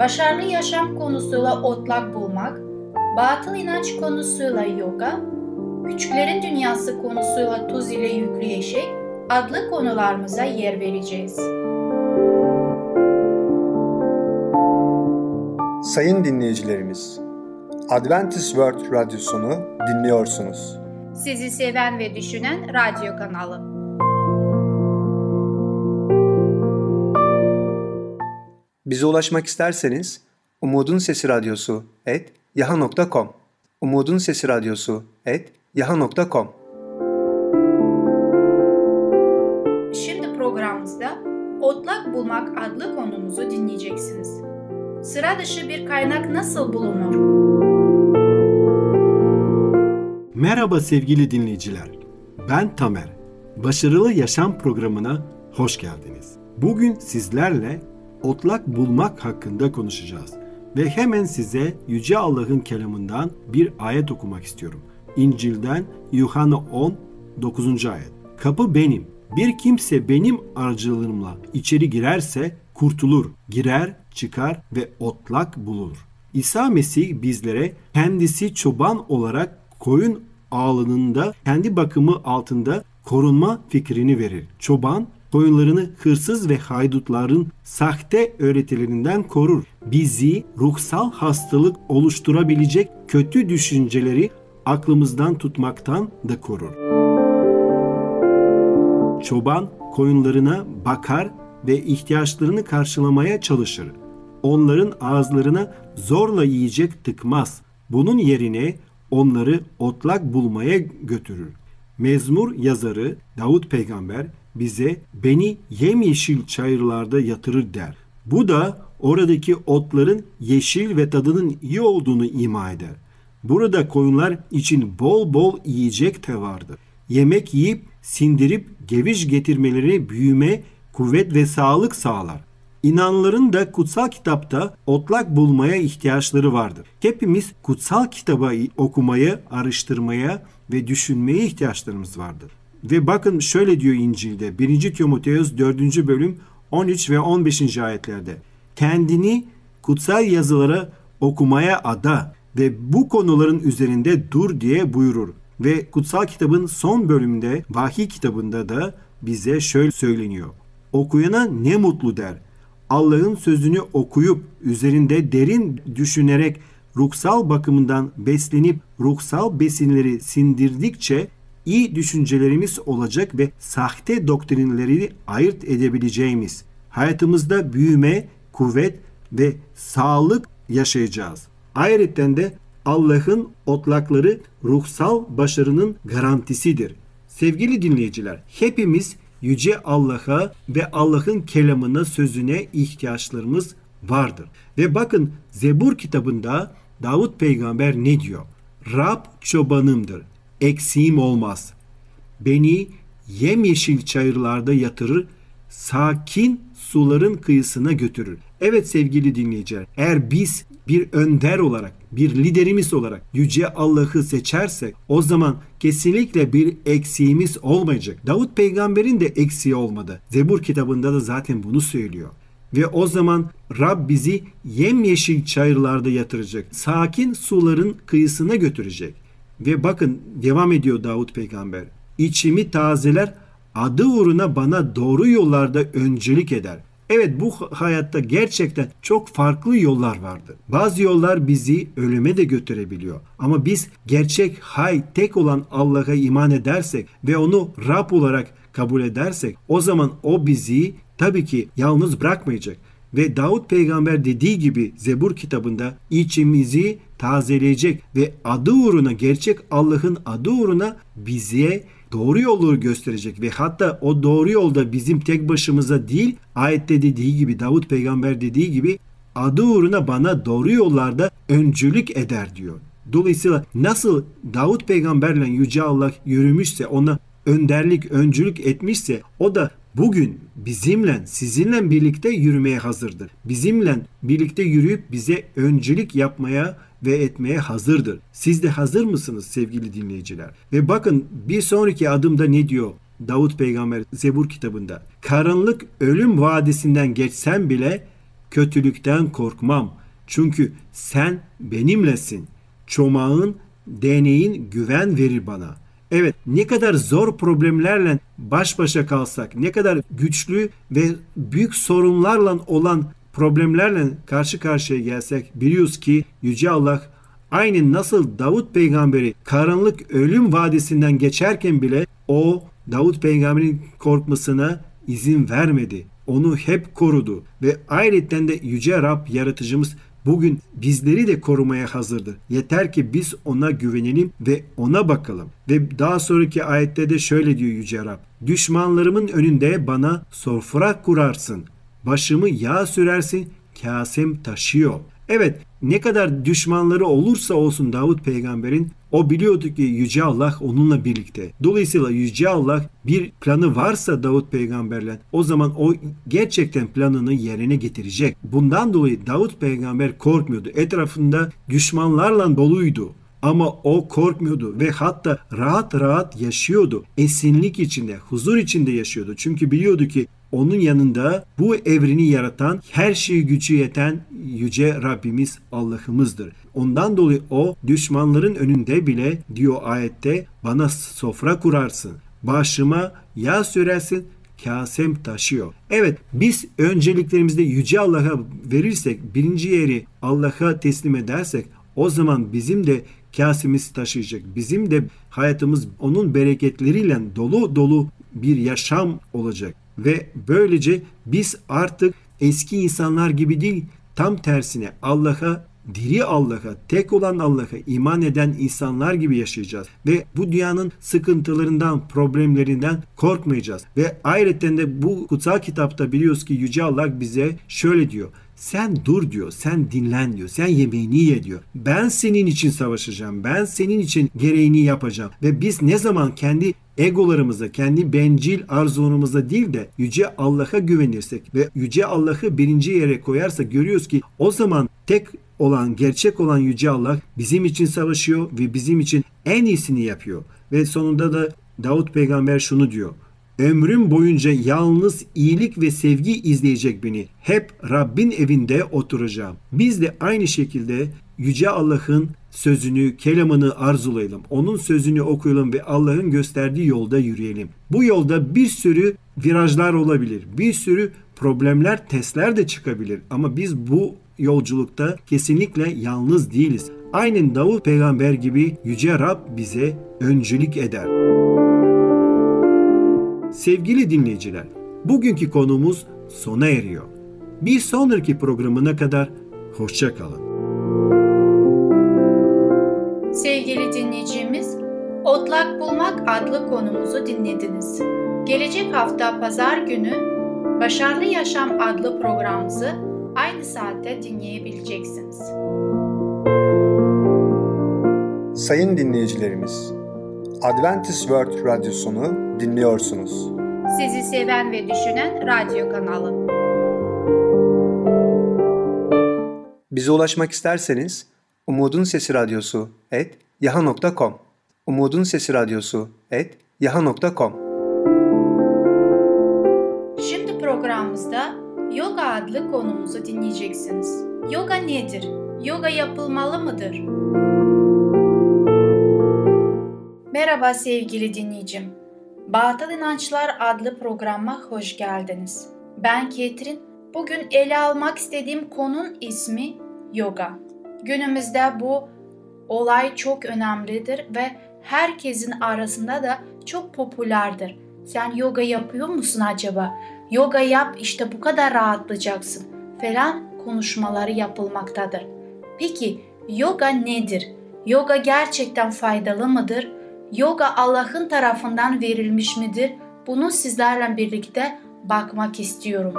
başarılı yaşam konusuyla otlak bulmak, batıl inanç konusuyla yoga, küçüklerin dünyası konusuyla tuz ile yüklü eşek adlı konularımıza yer vereceğiz. Sayın dinleyicilerimiz, Adventist World Radyosunu dinliyorsunuz. Sizi seven ve düşünen radyo kanalı. Bize ulaşmak isterseniz Umutun Sesi Radyosu et yaha.com Umutun Sesi Radyosu et yaha.com Şimdi programımızda Otlak Bulmak adlı konumuzu dinleyeceksiniz. Sıra dışı bir kaynak nasıl bulunur? Merhaba sevgili dinleyiciler. Ben Tamer. Başarılı Yaşam programına hoş geldiniz. Bugün sizlerle otlak bulmak hakkında konuşacağız. Ve hemen size Yüce Allah'ın kelamından bir ayet okumak istiyorum. İncil'den Yuhanna 10, 9. ayet. Kapı benim. Bir kimse benim aracılığımla içeri girerse kurtulur, girer, çıkar ve otlak bulur. İsa Mesih bizlere kendisi çoban olarak koyun ağlanında kendi bakımı altında korunma fikrini verir. Çoban koyunlarını hırsız ve haydutların sahte öğretilerinden korur. Bizi ruhsal hastalık oluşturabilecek kötü düşünceleri aklımızdan tutmaktan da korur. Çoban koyunlarına bakar ve ihtiyaçlarını karşılamaya çalışır. Onların ağızlarına zorla yiyecek tıkmaz. Bunun yerine onları otlak bulmaya götürür. Mezmur yazarı Davut peygamber bize beni yemyeşil çayırlarda yatırır der. Bu da oradaki otların yeşil ve tadının iyi olduğunu ima eder. Burada koyunlar için bol bol yiyecek de vardır. Yemek yiyip sindirip geviş getirmeleri büyüme, kuvvet ve sağlık sağlar. İnanların da kutsal kitapta otlak bulmaya ihtiyaçları vardır. Hepimiz kutsal kitabı okumaya, araştırmaya ve düşünmeye ihtiyaçlarımız vardır. Ve bakın şöyle diyor İncil'de 1. Timoteus 4. bölüm 13 ve 15. ayetlerde. Kendini kutsal yazılara okumaya ada ve bu konuların üzerinde dur diye buyurur. Ve kutsal kitabın son bölümünde vahiy kitabında da bize şöyle söyleniyor. Okuyana ne mutlu der. Allah'ın sözünü okuyup üzerinde derin düşünerek ruhsal bakımından beslenip ruhsal besinleri sindirdikçe iyi düşüncelerimiz olacak ve sahte doktrinleri ayırt edebileceğimiz, hayatımızda büyüme, kuvvet ve sağlık yaşayacağız. Ayrıca de Allah'ın otlakları ruhsal başarının garantisidir. Sevgili dinleyiciler, hepimiz yüce Allah'a ve Allah'ın kelamına, sözüne ihtiyaçlarımız vardır. Ve bakın Zebur kitabında Davut peygamber ne diyor? Rab çobanımdır eksiğim olmaz. Beni yemyeşil çayırlarda yatırır, sakin suların kıyısına götürür. Evet sevgili dinleyiciler, eğer biz bir önder olarak, bir liderimiz olarak yüce Allah'ı seçersek o zaman kesinlikle bir eksiğimiz olmayacak. Davut peygamberin de eksiği olmadı. Zebur kitabında da zaten bunu söylüyor. Ve o zaman Rab bizi yemyeşil çayırlarda yatıracak. Sakin suların kıyısına götürecek. Ve bakın devam ediyor Davut peygamber. İçimi tazeler adı uğruna bana doğru yollarda öncelik eder. Evet bu hayatta gerçekten çok farklı yollar vardır. Bazı yollar bizi ölüme de götürebiliyor. Ama biz gerçek hay tek olan Allah'a iman edersek ve onu Rab olarak kabul edersek o zaman o bizi tabii ki yalnız bırakmayacak. Ve Davut peygamber dediği gibi Zebur kitabında içimizi tazeleyecek ve adı uğruna gerçek Allah'ın adı uğruna bize doğru yolu gösterecek ve hatta o doğru yolda bizim tek başımıza değil ayette dediği gibi Davut peygamber dediği gibi adı uğruna bana doğru yollarda öncülük eder diyor. Dolayısıyla nasıl Davut peygamberle Yüce Allah yürümüşse ona önderlik, öncülük etmişse o da bugün bizimle, sizinle birlikte yürümeye hazırdır. Bizimle birlikte yürüyüp bize öncülük yapmaya ve etmeye hazırdır. Siz de hazır mısınız sevgili dinleyiciler? Ve bakın bir sonraki adımda ne diyor Davut peygamber Zebur kitabında? Karanlık ölüm vadisinden geçsem bile kötülükten korkmam. Çünkü sen benimlesin. Çomağın, deneyin güven verir bana. Evet ne kadar zor problemlerle baş başa kalsak, ne kadar güçlü ve büyük sorunlarla olan problemlerle karşı karşıya gelsek biliyoruz ki Yüce Allah aynı nasıl Davut peygamberi karanlık ölüm vadisinden geçerken bile o Davut peygamberin korkmasına izin vermedi. Onu hep korudu ve ayrıca de Yüce Rab yaratıcımız bugün bizleri de korumaya hazırdır. Yeter ki biz ona güvenelim ve ona bakalım. Ve daha sonraki ayette de şöyle diyor Yüce Rab. Düşmanlarımın önünde bana sofra kurarsın. Başımı yağ sürersin, kasem taşıyor. Evet ne kadar düşmanları olursa olsun Davut peygamberin o biliyordu ki Yüce Allah onunla birlikte. Dolayısıyla Yüce Allah bir planı varsa Davut peygamberle o zaman o gerçekten planını yerine getirecek. Bundan dolayı Davut peygamber korkmuyordu. Etrafında düşmanlarla doluydu. Ama o korkmuyordu ve hatta rahat rahat yaşıyordu. Esinlik içinde, huzur içinde yaşıyordu. Çünkü biliyordu ki onun yanında bu evreni yaratan, her şeyi gücü yeten yüce Rabbimiz Allah'ımızdır. Ondan dolayı o düşmanların önünde bile diyor ayette bana sofra kurarsın. Başıma yağ sürersin kasem taşıyor. Evet biz önceliklerimizde yüce Allah'a verirsek birinci yeri Allah'a teslim edersek o zaman bizim de kasemiz taşıyacak. Bizim de hayatımız onun bereketleriyle dolu dolu bir yaşam olacak. Ve böylece biz artık eski insanlar gibi değil tam tersine Allah'a diri Allah'a, tek olan Allah'a iman eden insanlar gibi yaşayacağız. Ve bu dünyanın sıkıntılarından, problemlerinden korkmayacağız. Ve ayrıca de bu kutsal kitapta biliyoruz ki Yüce Allah bize şöyle diyor. Sen dur diyor, sen dinlen diyor, sen yemeğini ye diyor. Ben senin için savaşacağım, ben senin için gereğini yapacağım. Ve biz ne zaman kendi egolarımıza, kendi bencil arzularımıza değil de Yüce Allah'a güvenirsek ve Yüce Allah'ı birinci yere koyarsak görüyoruz ki o zaman tek olan, gerçek olan Yüce Allah bizim için savaşıyor ve bizim için en iyisini yapıyor. Ve sonunda da Davut peygamber şunu diyor. Ömrüm boyunca yalnız iyilik ve sevgi izleyecek beni. Hep Rabbin evinde oturacağım. Biz de aynı şekilde Yüce Allah'ın sözünü, kelamını arzulayalım. Onun sözünü okuyalım ve Allah'ın gösterdiği yolda yürüyelim. Bu yolda bir sürü virajlar olabilir. Bir sürü problemler, testler de çıkabilir. Ama biz bu yolculukta kesinlikle yalnız değiliz. Aynen Davut peygamber gibi Yüce Rab bize öncülük eder. Sevgili dinleyiciler, bugünkü konumuz sona eriyor. Bir sonraki programına kadar hoşça kalın. Sevgili dinleyicimiz, Otlak Bulmak adlı konumuzu dinlediniz. Gelecek hafta pazar günü Başarılı Yaşam adlı programımızı aynı saatte dinleyebileceksiniz. Sayın dinleyicilerimiz, Adventist World Radyosunu dinliyorsunuz. Sizi seven ve düşünen radyo kanalı. Bize ulaşmak isterseniz Umutun Sesi Radyosu et yaha.com Umutun Sesi Radyosu et yaha.com Şimdi programımızda Yoga adlı konumuzu dinleyeceksiniz. Yoga nedir? Yoga yapılmalı mıdır? Merhaba sevgili dinleyicim. Batıl İnançlar adlı programa hoş geldiniz. Ben Ketrin. Bugün ele almak istediğim konun ismi yoga. Günümüzde bu olay çok önemlidir ve herkesin arasında da çok popülerdir. Sen yoga yapıyor musun acaba? Yoga yap işte bu kadar rahatlayacaksın falan konuşmaları yapılmaktadır. Peki yoga nedir? Yoga gerçekten faydalı mıdır? Yoga Allah'ın tarafından verilmiş midir? Bunu sizlerle birlikte bakmak istiyorum.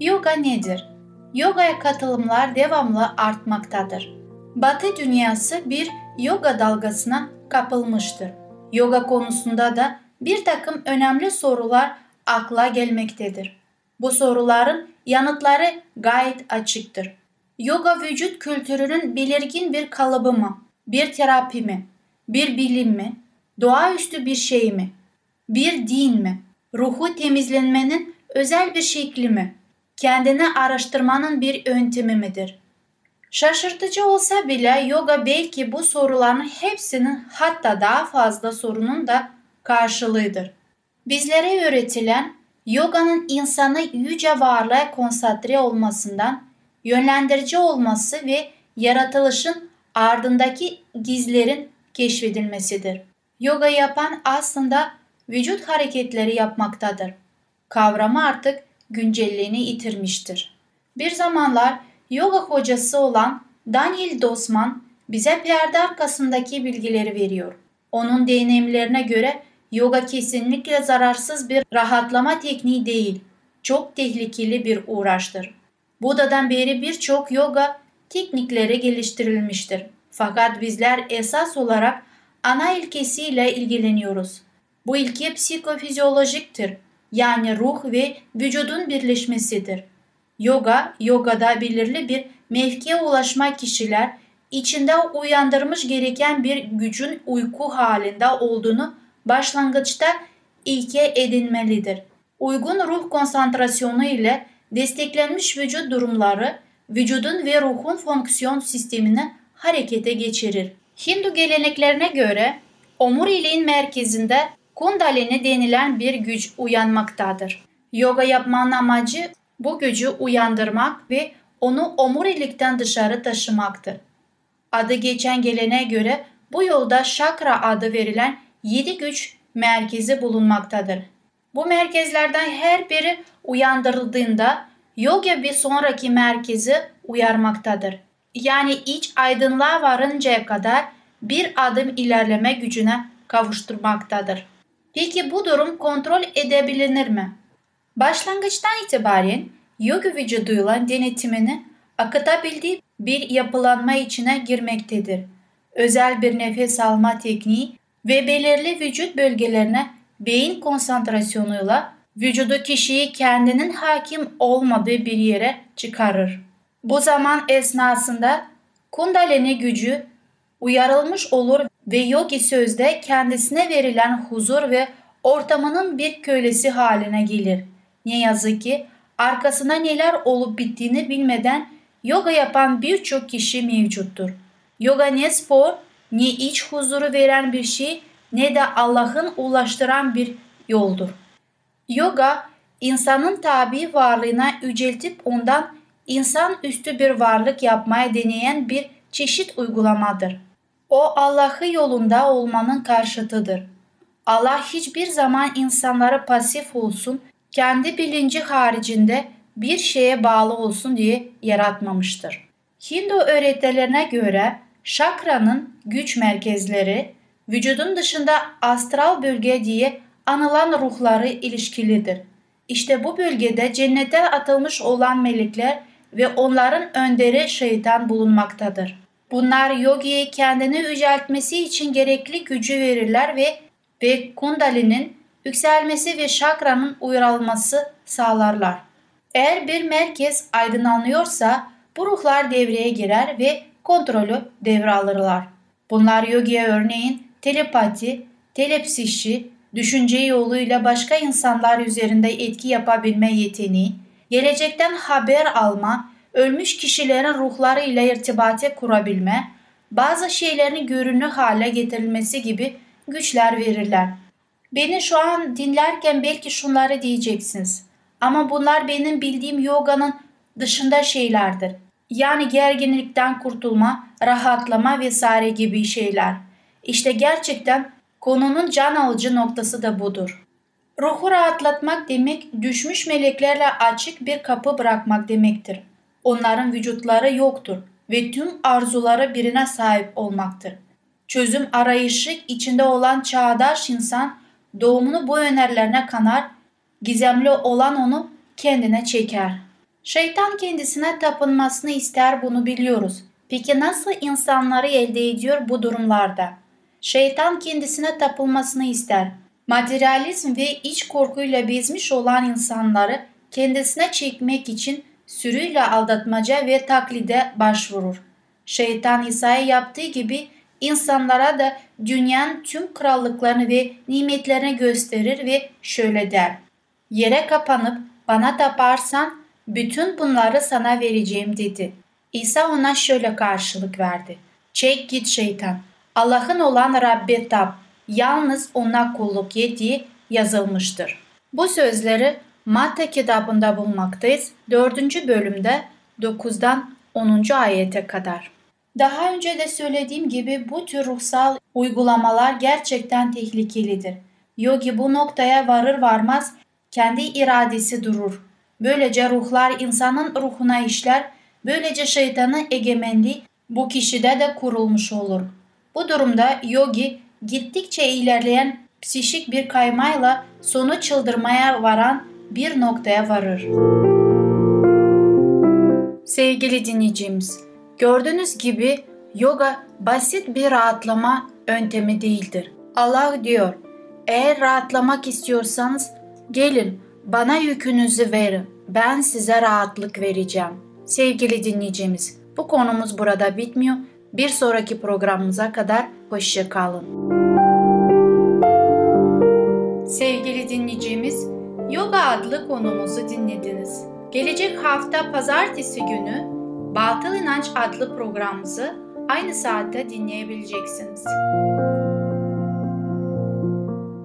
Yoga nedir? Yogaya katılımlar devamlı artmaktadır. Batı dünyası bir yoga dalgasına kapılmıştır. Yoga konusunda da bir takım önemli sorular akla gelmektedir. Bu soruların yanıtları gayet açıktır. Yoga vücut kültürünün belirgin bir kalıbı mı? Bir terapi mi? Bir bilim mi? Doğaüstü bir şey mi? Bir din mi? Ruhu temizlenmenin özel bir şekli mi? Kendini araştırmanın bir yöntemi midir? Şaşırtıcı olsa bile yoga belki bu soruların hepsinin hatta daha fazla sorunun da karşılığıdır. Bizlere öğretilen yoganın insanı yüce varlığa konsantre olmasından, yönlendirici olması ve yaratılışın ardındaki gizlerin keşfedilmesidir. Yoga yapan aslında vücut hareketleri yapmaktadır. Kavramı artık güncelliğini yitirmiştir. Bir zamanlar yoga hocası olan Daniel Dosman bize perde arkasındaki bilgileri veriyor. Onun deneyimlerine göre yoga kesinlikle zararsız bir rahatlama tekniği değil, çok tehlikeli bir uğraştır. Buda'dan beri birçok yoga teknikleri geliştirilmiştir. Fakat bizler esas olarak ana ilkesiyle ilgileniyoruz. Bu ilke psikofizyolojiktir. Yani ruh ve vücudun birleşmesidir. Yoga, yogada belirli bir mevkiye ulaşma kişiler içinde uyandırmış gereken bir gücün uyku halinde olduğunu başlangıçta ilke edinmelidir. Uygun ruh konsantrasyonu ile desteklenmiş vücut durumları vücudun ve ruhun fonksiyon sistemini harekete geçirir. Hindu geleneklerine göre omuriliğin merkezinde kundalini denilen bir güç uyanmaktadır. Yoga yapmanın amacı bu gücü uyandırmak ve onu omurilikten dışarı taşımaktır. Adı geçen gelene göre bu yolda şakra adı verilen yedi güç merkezi bulunmaktadır. Bu merkezlerden her biri uyandırıldığında yoga bir sonraki merkezi uyarmaktadır. Yani iç aydınlığa varıncaya kadar bir adım ilerleme gücüne kavuşturmaktadır. Peki bu durum kontrol edebilir mi? Başlangıçtan itibaren yoga vücuduyla denetimini akıtabildiği bir yapılanma içine girmektedir. Özel bir nefes alma tekniği ve belirli vücut bölgelerine beyin konsantrasyonuyla vücudu kişiyi kendinin hakim olmadığı bir yere çıkarır. Bu zaman esnasında kundalini gücü uyarılmış olur ve yogi sözde kendisine verilen huzur ve ortamının bir kölesi haline gelir. Ne yazık ki arkasına neler olup bittiğini bilmeden yoga yapan birçok kişi mevcuttur. Yoga ne spor, ne iç huzuru veren bir şey ne de Allah'ın ulaştıran bir yoldur. Yoga, insanın tabi varlığına yüceltip ondan insan üstü bir varlık yapmaya deneyen bir çeşit uygulamadır. O Allah'ı yolunda olmanın karşıtıdır. Allah hiçbir zaman insanları pasif olsun, kendi bilinci haricinde bir şeye bağlı olsun diye yaratmamıştır. Hindu öğretilerine göre şakranın güç merkezleri vücudun dışında astral bölge diye anılan ruhları ilişkilidir. İşte bu bölgede cennete atılmış olan melekler ve onların önderi şeytan bulunmaktadır. Bunlar yogiye kendini yüceltmesi için gerekli gücü verirler ve ve kundalinin yükselmesi ve şakranın uyarılması sağlarlar. Eğer bir merkez aydınlanıyorsa bu ruhlar devreye girer ve kontrolü devralırlar. Bunlar yogiye örneğin telepati, telepsişi, düşünce yoluyla başka insanlar üzerinde etki yapabilme yeteneği, gelecekten haber alma, ölmüş kişilerin ruhları ile irtibate kurabilme, bazı şeylerin görünür hale getirilmesi gibi güçler verirler. Beni şu an dinlerken belki şunları diyeceksiniz. Ama bunlar benim bildiğim yoganın dışında şeylerdir. Yani gerginlikten kurtulma, rahatlama vesaire gibi şeyler. İşte gerçekten konunun can alıcı noktası da budur. Ruhu rahatlatmak demek düşmüş meleklerle açık bir kapı bırakmak demektir. Onların vücutları yoktur ve tüm arzuları birine sahip olmaktır. Çözüm arayışı içinde olan çağdaş insan doğumunu bu önerilerine kanar, gizemli olan onu kendine çeker. Şeytan kendisine tapınmasını ister bunu biliyoruz. Peki nasıl insanları elde ediyor bu durumlarda? Şeytan kendisine tapılmasını ister. Materyalizm ve iç korkuyla bezmiş olan insanları kendisine çekmek için sürüyle aldatmaca ve taklide başvurur. Şeytan İsa'ya yaptığı gibi insanlara da dünyanın tüm krallıklarını ve nimetlerini gösterir ve şöyle der. Yere kapanıp bana taparsan bütün bunları sana vereceğim dedi. İsa ona şöyle karşılık verdi. Çek git şeytan. Allah'ın olan Rabbe tap. Yalnız ona kulluk diye yazılmıştır. Bu sözleri Matta kitabında bulmaktayız. 4. bölümde 9'dan 10. ayete kadar. Daha önce de söylediğim gibi bu tür ruhsal uygulamalar gerçekten tehlikelidir. Yogi bu noktaya varır varmaz kendi iradesi durur. Böylece ruhlar insanın ruhuna işler, böylece şeytanın egemenliği bu kişide de kurulmuş olur. Bu durumda yogi gittikçe ilerleyen psişik bir kaymayla sonu çıldırmaya varan bir noktaya varır. Sevgili dinleyicimiz, gördüğünüz gibi yoga basit bir rahatlama yöntemi değildir. Allah diyor, eğer rahatlamak istiyorsanız gelin bana yükünüzü verin, ben size rahatlık vereceğim. Sevgili dinleyicimiz, bu konumuz burada bitmiyor. Bir sonraki programımıza kadar hoşça kalın. Sevgili dinleyicimiz, Yoga adlı konumuzu dinlediniz. Gelecek hafta pazartesi günü Batıl İnanç adlı programımızı aynı saatte dinleyebileceksiniz.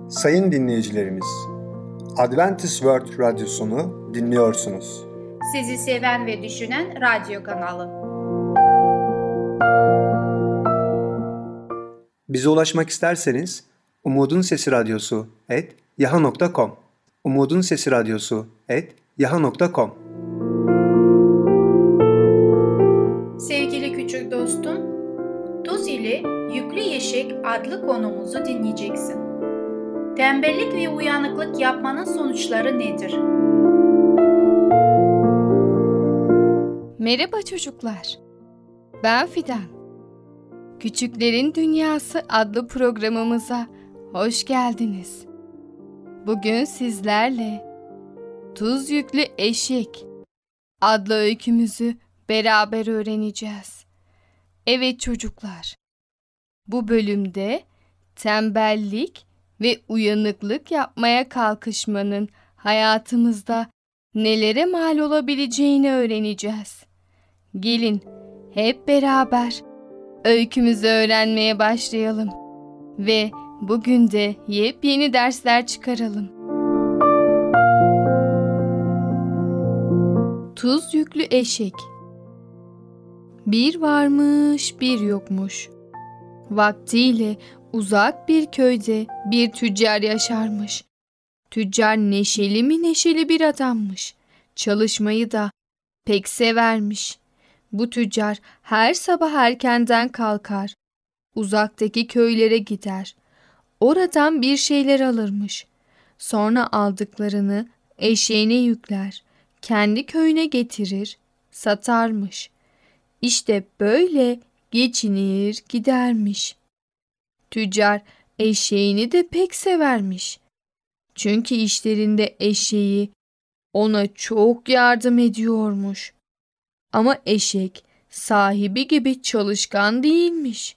Sayın dinleyicilerimiz, Adventist World Radyosunu dinliyorsunuz. Sizi seven ve düşünen radyo kanalı. Bize ulaşmak isterseniz Umutun Sesi Radyosu et yaha.com Umutun Sesi Radyosu et yaha.com Sevgili küçük dostum, Tuz ile Yüklü Yeşek adlı konumuzu dinleyeceksin. Tembellik ve uyanıklık yapmanın sonuçları nedir? Merhaba çocuklar. Ben Fidan. Küçüklerin Dünyası adlı programımıza hoş geldiniz. Bugün sizlerle Tuz Yüklü Eşek adlı öykümüzü beraber öğreneceğiz. Evet çocuklar. Bu bölümde tembellik ve uyanıklık yapmaya kalkışmanın hayatımızda nelere mal olabileceğini öğreneceğiz. Gelin hep beraber öykümüzü öğrenmeye başlayalım ve bugün de yepyeni dersler çıkaralım. Tuz yüklü eşek Bir varmış bir yokmuş. Vaktiyle uzak bir köyde bir tüccar yaşarmış. Tüccar neşeli mi neşeli bir adammış. Çalışmayı da pek severmiş. Bu tüccar her sabah erkenden kalkar. Uzaktaki köylere gider. Oradan bir şeyler alırmış. Sonra aldıklarını eşeğine yükler. Kendi köyüne getirir, satarmış. İşte böyle geçinir gidermiş. Tüccar eşeğini de pek severmiş. Çünkü işlerinde eşeği ona çok yardım ediyormuş. Ama eşek sahibi gibi çalışkan değilmiş.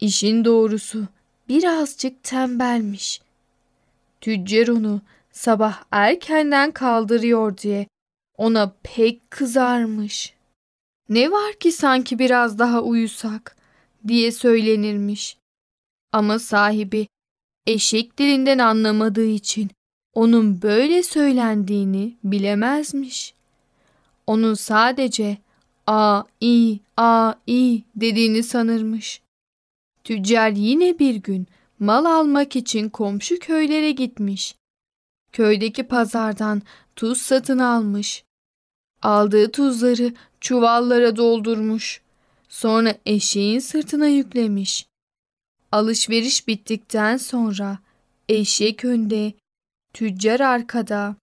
İşin doğrusu birazcık tembelmiş. Tüccar onu sabah erkenden kaldırıyor diye ona pek kızarmış. Ne var ki sanki biraz daha uyusak diye söylenirmiş. Ama sahibi eşek dilinden anlamadığı için onun böyle söylendiğini bilemezmiş. Onun sadece a i a i dediğini sanırmış. Tüccar yine bir gün mal almak için komşu köylere gitmiş. Köydeki pazardan tuz satın almış. Aldığı tuzları çuvallara doldurmuş. Sonra eşeğin sırtına yüklemiş. Alışveriş bittikten sonra eşek önde, tüccar arkada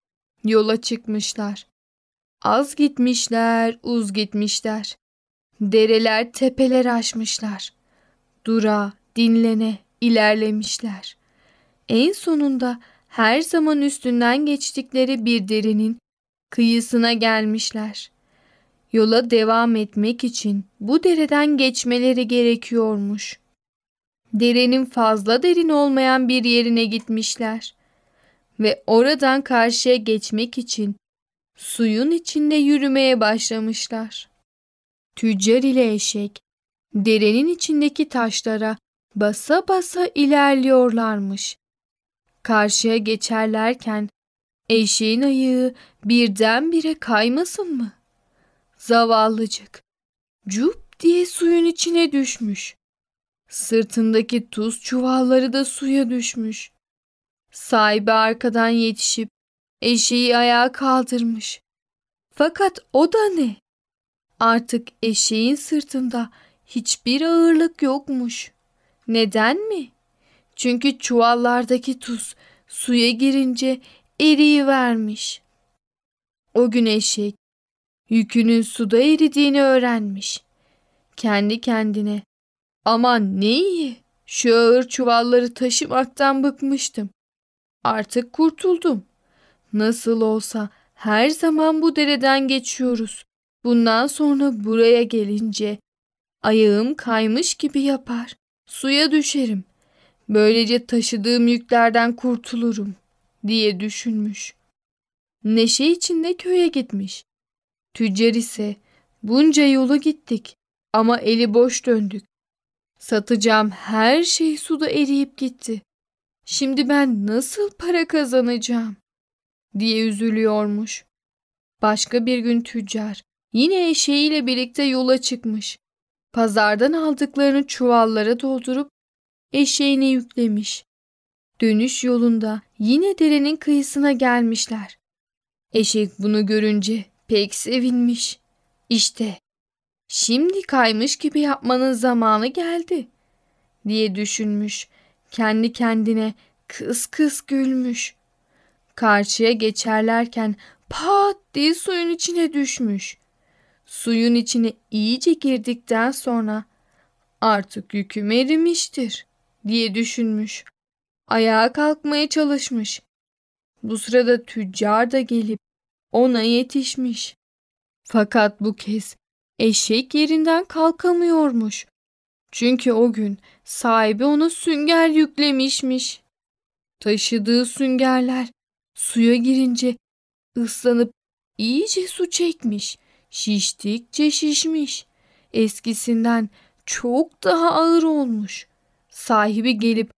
yola çıkmışlar. Az gitmişler, uz gitmişler. Dereler, tepeler aşmışlar. Dura, dinlene, ilerlemişler. En sonunda her zaman üstünden geçtikleri bir derinin kıyısına gelmişler. Yola devam etmek için bu dereden geçmeleri gerekiyormuş. Derenin fazla derin olmayan bir yerine gitmişler ve oradan karşıya geçmek için suyun içinde yürümeye başlamışlar. Tüccar ile eşek derenin içindeki taşlara basa basa ilerliyorlarmış. Karşıya geçerlerken eşeğin ayağı birdenbire kaymasın mı? Zavallıcık cup diye suyun içine düşmüş. Sırtındaki tuz çuvalları da suya düşmüş. Sahibi arkadan yetişip eşeği ayağa kaldırmış. Fakat o da ne? Artık eşeğin sırtında hiçbir ağırlık yokmuş. Neden mi? Çünkü çuvallardaki tuz suya girince eriyi vermiş. O gün eşek yükünün suda eridiğini öğrenmiş. Kendi kendine aman ne iyi şu ağır çuvalları taşımaktan bıkmıştım. Artık kurtuldum. Nasıl olsa her zaman bu dereden geçiyoruz. Bundan sonra buraya gelince ayağım kaymış gibi yapar. Suya düşerim. Böylece taşıdığım yüklerden kurtulurum diye düşünmüş. Neşe içinde köye gitmiş. Tüccar ise bunca yolu gittik ama eli boş döndük. Satacağım her şey suda eriyip gitti. Şimdi ben nasıl para kazanacağım? Diye üzülüyormuş. Başka bir gün tüccar yine eşeğiyle birlikte yola çıkmış. Pazardan aldıklarını çuvallara doldurup eşeğine yüklemiş. Dönüş yolunda yine derenin kıyısına gelmişler. Eşek bunu görünce pek sevinmiş. İşte şimdi kaymış gibi yapmanın zamanı geldi diye düşünmüş. Kendi kendine kıs kıs gülmüş. Karşıya geçerlerken pat diye suyun içine düşmüş. Suyun içine iyice girdikten sonra artık yüküm erimiştir diye düşünmüş. Ayağa kalkmaya çalışmış. Bu sırada tüccar da gelip ona yetişmiş. Fakat bu kez eşek yerinden kalkamıyormuş. Çünkü o gün sahibi ona sünger yüklemişmiş. Taşıdığı süngerler suya girince ıslanıp iyice su çekmiş. Şiştikçe şişmiş. Eskisinden çok daha ağır olmuş. Sahibi gelip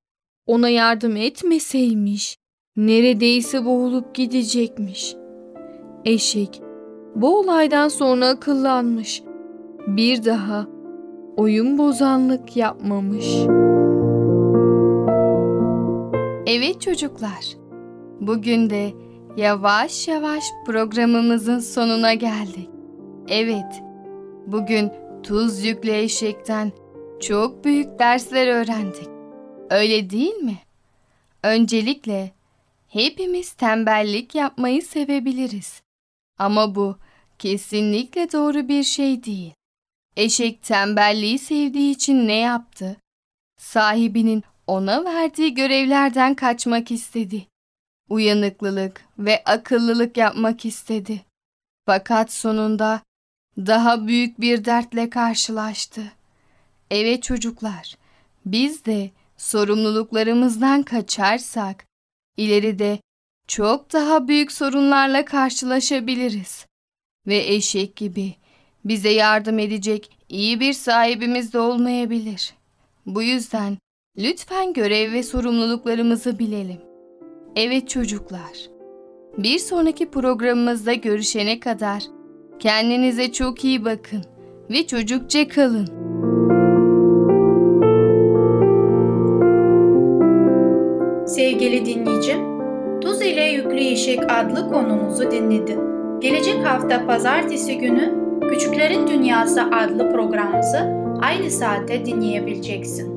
ona yardım etmeseymiş neredeyse boğulup gidecekmiş. Eşek bu olaydan sonra akıllanmış. Bir daha oyun bozanlık yapmamış. Evet çocuklar. Bugün de yavaş yavaş programımızın sonuna geldik. Evet. Bugün tuz yüklü eşekten çok büyük dersler öğrendik. Öyle değil mi? Öncelikle hepimiz tembellik yapmayı sevebiliriz. Ama bu kesinlikle doğru bir şey değil. Eşek tembelliği sevdiği için ne yaptı? Sahibinin ona verdiği görevlerden kaçmak istedi. Uyanıklılık ve akıllılık yapmak istedi. Fakat sonunda daha büyük bir dertle karşılaştı. Evet çocuklar, biz de sorumluluklarımızdan kaçarsak ileride çok daha büyük sorunlarla karşılaşabiliriz. Ve eşek gibi bize yardım edecek iyi bir sahibimiz de olmayabilir. Bu yüzden lütfen görev ve sorumluluklarımızı bilelim. Evet çocuklar. Bir sonraki programımızda görüşene kadar kendinize çok iyi bakın ve çocukça kalın. Sevgili dinleyicim, Tuz ile Yüklü Eşek adlı konumuzu dinledin. Gelecek hafta pazartesi günü Küçüklerin Dünyası adlı programımızı aynı saatte dinleyebileceksin.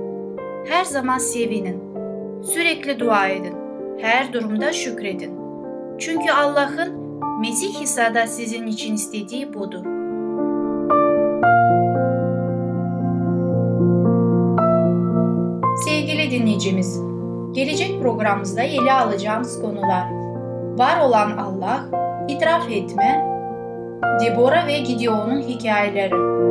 Her zaman sevinin, sürekli dua edin, her durumda şükredin. Çünkü Allah'ın Mesih İsa'da sizin için istediği budur. Sevgili dinleyicimiz, gelecek programımızda ele alacağımız konular Var olan Allah, itiraf etme, Debora ve Gideon'un hikayeleri.